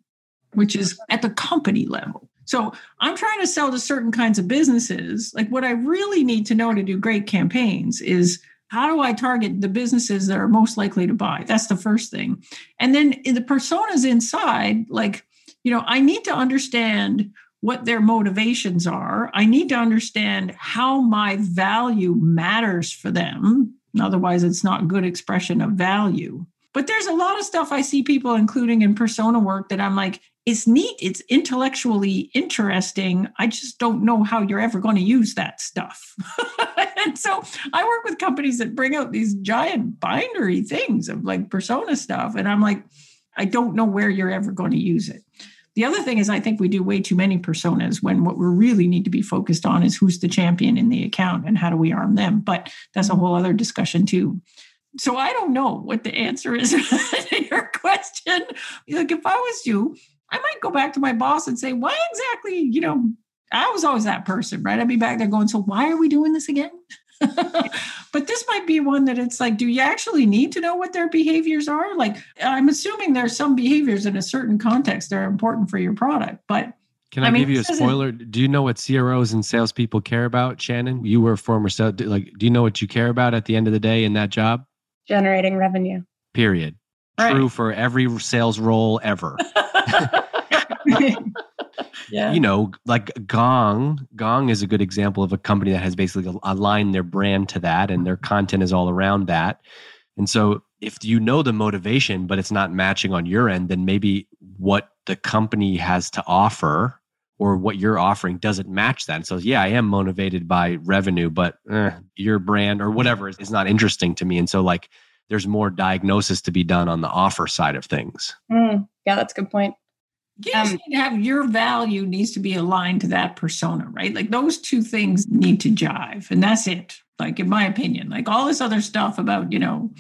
which is at the company level. So, I'm trying to sell to certain kinds of businesses. Like, what I really need to know to do great campaigns is how do I target the businesses that are most likely to buy? That's the first thing. And then the personas inside, like, you know, I need to understand what their motivations are. I need to understand how my value matters for them. Otherwise, it's not good expression of value. But there's a lot of stuff I see people including in persona work that I'm like, it's neat, it's intellectually interesting. I just don't know how you're ever going to use that stuff. and so I work with companies that bring out these giant binary things of like persona stuff. And I'm like, I don't know where you're ever going to use it. The other thing is, I think we do way too many personas when what we really need to be focused on is who's the champion in the account and how do we arm them. But that's a whole other discussion, too. So I don't know what the answer is to your question. Like, if I was you, I might go back to my boss and say, why exactly, you know, I was always that person, right? I'd be back there going, so why are we doing this again? but this might be one that it's like, do you actually need to know what their behaviors are? Like, I'm assuming there's some behaviors in a certain context that are important for your product, but can I, I mean, give you a spoiler? Do you know what CROs and salespeople care about, Shannon? You were a former sales. Like, do you know what you care about at the end of the day in that job? Generating revenue. Period. Right. True for every sales role ever. yeah. you know, like Gong, Gong is a good example of a company that has basically aligned their brand to that and their content is all around that. And so if you know the motivation, but it's not matching on your end, then maybe what the company has to offer or what you're offering doesn't match that. And so, yeah, I am motivated by revenue, but eh, your brand or whatever is, is not interesting to me. And so, like, there's more diagnosis to be done on the offer side of things. Mm, yeah, that's a good point. You um, need to have your value needs to be aligned to that persona, right? Like those two things need to jive, and that's it. Like in my opinion, like all this other stuff about you know,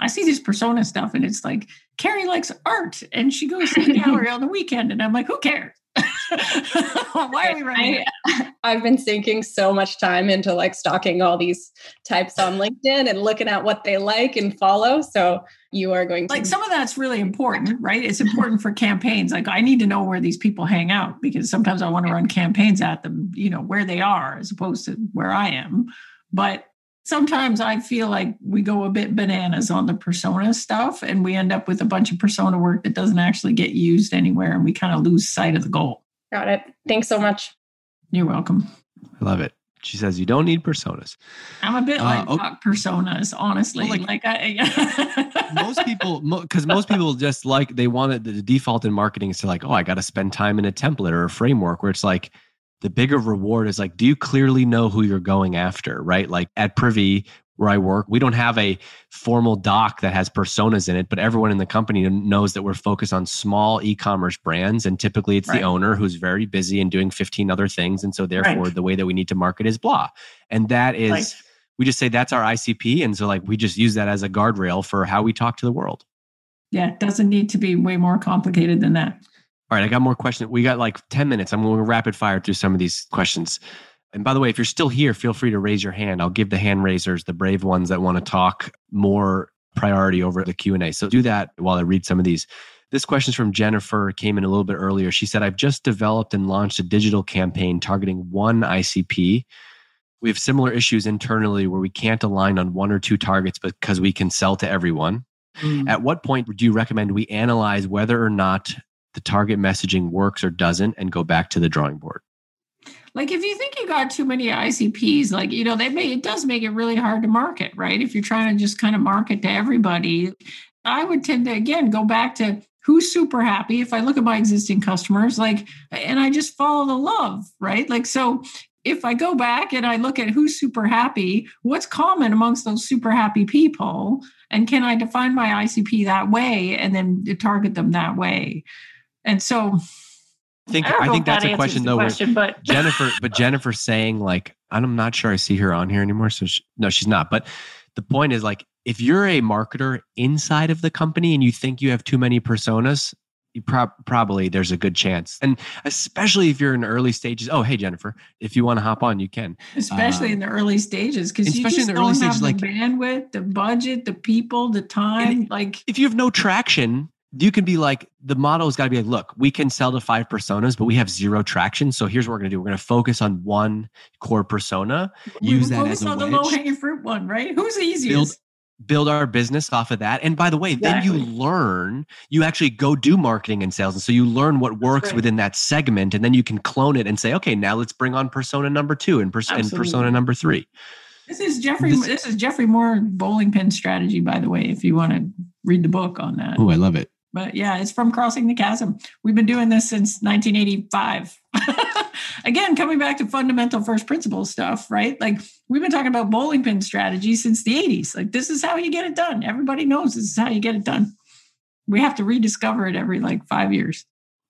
I see this persona stuff, and it's like Carrie likes art, and she goes to the gallery on the weekend, and I'm like, who cares? Why are we running? I, I've been sinking so much time into like stalking all these types on LinkedIn and looking at what they like and follow. So you are going to like some of that's really important, right? It's important for campaigns. Like I need to know where these people hang out because sometimes I want to run campaigns at them, you know, where they are as opposed to where I am. But sometimes I feel like we go a bit bananas on the persona stuff and we end up with a bunch of persona work that doesn't actually get used anywhere and we kind of lose sight of the goal. Got it. Thanks so much. You're welcome. I love it. She says you don't need personas. I'm a bit uh, like okay. personas, honestly. Well, like, like I, most people, because mo- most people just like they want it. The default in marketing is to like, oh, I got to spend time in a template or a framework where it's like, the bigger reward is like, do you clearly know who you're going after? Right. Like at Privy, where I work, we don't have a formal doc that has personas in it, but everyone in the company knows that we're focused on small e commerce brands. And typically it's right. the owner who's very busy and doing 15 other things. And so, therefore, right. the way that we need to market is blah. And that is, right. we just say that's our ICP. And so, like, we just use that as a guardrail for how we talk to the world. Yeah, it doesn't need to be way more complicated than that. All right, I got more questions. We got like 10 minutes. I'm going to rapid fire through some of these questions. And by the way, if you're still here, feel free to raise your hand. I'll give the hand raisers, the brave ones that want to talk, more priority over the Q&A. So do that while I read some of these. This question is from Jennifer, came in a little bit earlier. She said, I've just developed and launched a digital campaign targeting one ICP. We have similar issues internally where we can't align on one or two targets because we can sell to everyone. Mm. At what point do you recommend we analyze whether or not the target messaging works or doesn't and go back to the drawing board? Like if you think you got too many ICPs, like you know, they may it does make it really hard to market, right? If you're trying to just kind of market to everybody, I would tend to again go back to who's super happy. If i look at my existing customers like and i just follow the love right? Like so if i go back and i look at who's super happy what's common amongst those super happy people? And can i define my icp that way and then target them that way? And so I think I I, think if that that's a question though. question, but Jennifer, but Jennifer saying like, I'm not sure I see her on here anymore. So she, no, she's not. But the point is like, if you're a marketer inside of the company and you think you have too many personas, you prob- probably there's a good chance. And especially if you're in early stages. Oh, hey Jennifer, if you want to hop on, you can. especially uh, in the early stages because you especially just in the early don't stages, have like- the bandwidth the budget the people the time like If you have no traction, you can be like the model has got to be like, look, we can sell to five personas, but we have zero traction. So here's what we're gonna do: we're gonna focus on one core persona, we use that as a on the low hanging fruit one right? Who's the build easiest build our business off of that. And by the way then you learn you actually go do marketing and sales. And so you learn what works right. within that segment and then you can clone it and say okay now let's bring on persona number two and, pers- and persona number three. This is Geoffrey This- this, is Geoffrey Moore bowling pin strategy by the way if you want to read the book on that. Oh i love it but yeah it's from crossing the chasm. We've been doing this since 1985 again coming back to fundamental first principles stuff right? Like we've been talking about bowling pin strategy since the 80s like this is how you get it done. Everybody knows this is how you get it done. We have to rediscover it every like five years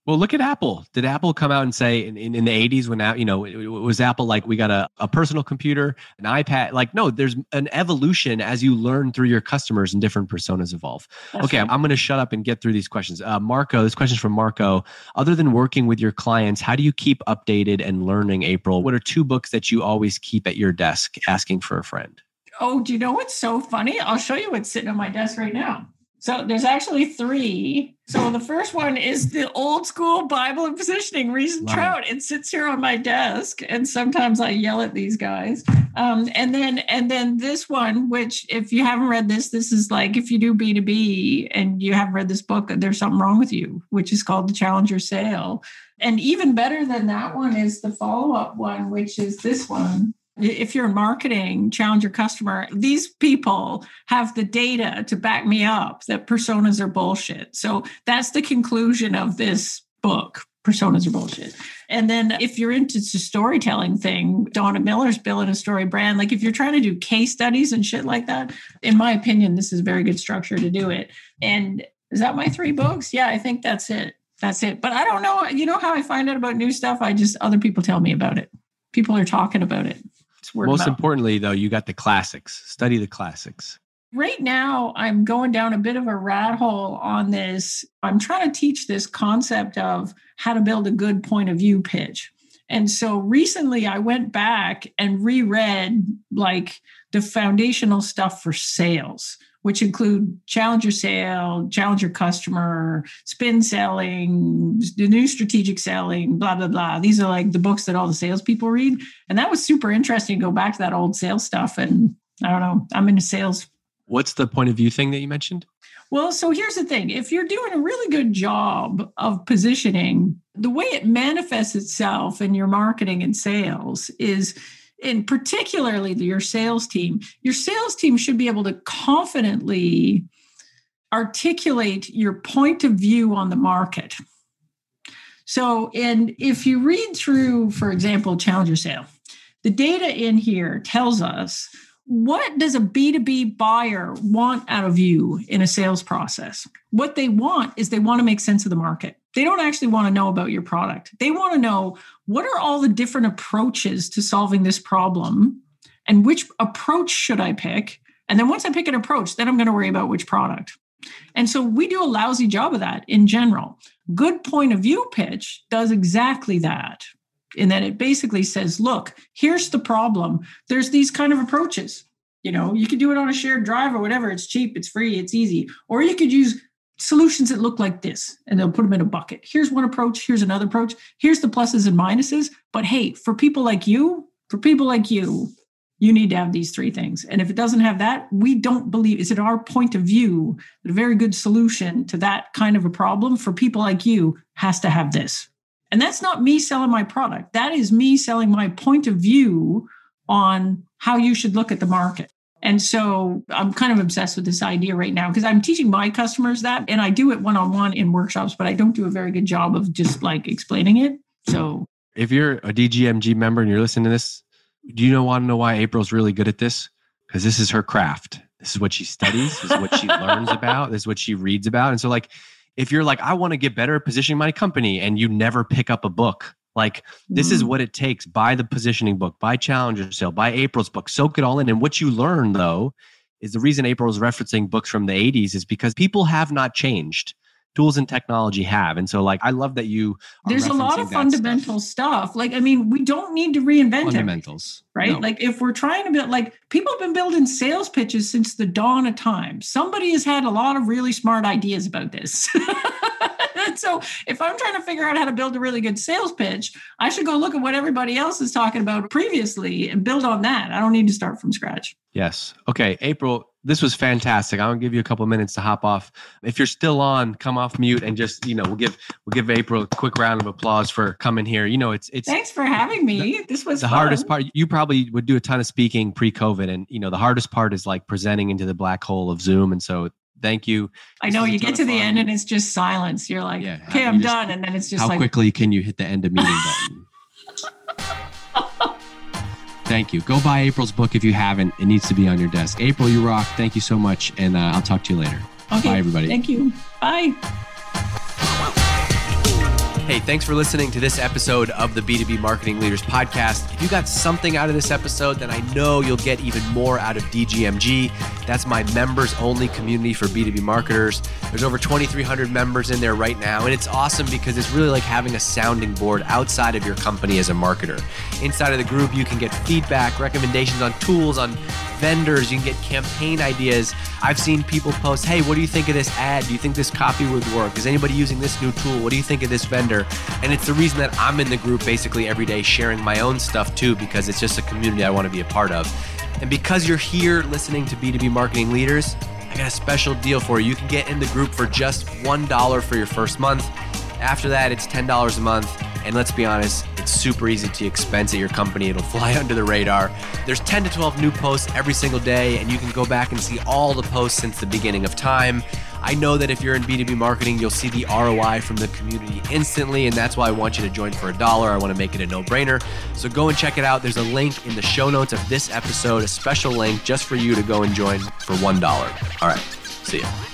well look at apple did apple come out and say in, in, in the 80s when you know it- it was apple like we got a, a personal computer an ipad like no there's an evolution as you learn through your customers and different personas evolve That's okay, right. I'm going to shut up and get through these questions. Uh, Marco, this question's from Marco. Other than working with your clients, how do you keep updated and learning, April? What are two books that you always keep at your desk asking for a friend? Oh, do you know what's so funny? I'll show you what's sitting on my desk right now. So there's actually three. So the first one is the old school Bible and positioning, Ries and it. Trout. It sits here on my desk, and sometimes I yell at these guys. Um, and then and then this one, which if you haven't read this, this is like if you do B two B and you haven't read this book, there's something wrong with you, which is called the Challenger Sale. And even better than that one is the follow up one, which is this one. If you're in marketing, challenge your customer. These people have the data to back me up that personas are bullshit. So that's the conclusion of this book. Personas are bullshit. And then if you're into the storytelling thing, Donald Miller's building a story brand. Like if you're trying to do case studies and shit like that, in my opinion, this is a very good structure to do it. And is that my three books? Yeah, I think that's it. That's it. But I don't know. You know how I find out about new stuff? I just other people tell me about it. People are talking about it. It's word of Most importantly, though, you got the classics. Study the classics. right now i'm going down a bit of a rat hole on this i'm trying to teach this concept of how to build a good point of view pitch and so recently i went back and reread like the foundational stuff for sales which include challenger sale challenger customer spin selling the new strategic selling blah blah blah these are like the books that all the salespeople read and that was super interesting to go back to that old sales stuff and I don't know. I'm into sales What's the point of view thing that you mentioned? well, so here's the thing if you're doing a really good job of positioning, the way it manifests itself in your marketing and sales is, in particularly your sales team, your sales team should be able to confidently articulate your point of view on the market. So, and if you read through, for example, Challenger Sale, the data in here tells us what does a B2B buyer want out of you in a sales process? What they want is they want to make sense of the market. They don't actually want to know about your product. They want to know what are all the different approaches to solving this problem and which approach should I pick? And then once I pick an approach, then I'm going to worry about which product. And so we do a lousy job of that in general. Good point of view pitch does exactly that in that it basically says, look, here's the problem. There's these kind of approaches. You know, you could do it on a shared drive or whatever. It's cheap, it's free, it's easy. Or you could use solutions that look like this and they'll put them in a bucket. Here's one approach, here's another approach. Here's the pluses and minuses. But hey, for people like you, for people like you, you need to have these three things. And if it doesn't have that, we don't believe is it our point of view that a very good solution to that kind of a problem for people like you has to have this. And that's not me selling my product. That is me selling my point of view on how you should look at the market. And so I'm kind of obsessed with this idea right now because I'm teaching my customers that and I do it one on one in workshops, but I don't do a very good job of just like explaining it. So if you're a DGMG member and you're listening to this, do you know want to know why April's really good at this? Because this is her craft. This is what she studies. This is what she learns about. This is what she reads about. And so, like, if you're like, I want to get better at positioning my company, and you never pick up a book, like this is mm. what it takes. Buy the positioning book, buy Challenger Sale, buy April's book, soak it all in. And what you learn though is the reason April is referencing books from the 80s is because people have not changed tools and technology have. And so like I love that you There's a lot of fundamental stuff. stuff. Like I mean, we don't need to reinvent it. fundamentals. right? No. Like if we're trying to build like people have been building sales pitches since the dawn of time. Somebody has had a lot of really smart ideas about this. so if I'm trying to figure out how to build a really good sales pitch, I should go look at what everybody else is talking about previously and build on that. I don't need to start from scratch. Yes. Okay, April, this was fantastic. I'm gonna give you a couple minutes to hop off. If you're still on, come off mute and just you know we'll give we'll give April a quick round of applause for coming here. You know it's it's. Thanks for having me. The, this was the fun. hardest part. You probably would do a ton of speaking pre-COVID, and you know the hardest part is like presenting into the black hole of Zoom. And so thank you. I know you get to the end and it's just silence. You're like, yeah, okay, I'm done, and then it's just how like, quickly can you hit the end of meeting button? Thank you. Go buy April's book if you haven't. It needs to be on your desk. April, you rock. Thank you so much. And uh, I'll talk to you later. Okay. Bye, everybody. Thank you. Bye. Hey, thanks for listening to this episode of the B2B Marketing Leaders Podcast. If you got something out of this episode, then I know you'll get even more out of DGMG. That's my members only community for B2B marketers. There's over 2,300 members in there right now, and it's awesome because it's really like having a sounding board outside of your company as a marketer. Inside of the group, you can get feedback, recommendations on tools, on vendors, you can get campaign ideas. I've seen people post, hey, what do you think of this ad? Do you think this copy would work? Is anybody using this new tool? What do you think of this vendor? And it's the reason that I'm in the group basically every day sharing my own stuff too, because it's just a community I want to be a part of. And because you're here listening to B2B marketing leaders, I got a special deal for you. You can get in the group for just $1 for your first month. After that, it's $10 a month. And let's be honest, it's super easy to expense at your company. It'll fly under the radar. There's 10 to 12 new posts every single day, and you can go back and see all the posts since the beginning of time. I know that if you're in B2B marketing, you'll see the ROI from the community instantly, and that's why I want you to join for a dollar. I want to make it a no brainer. So go and check it out. There's a link in the show notes of this episode, a special link just for you to go and join for $1. All right, see ya.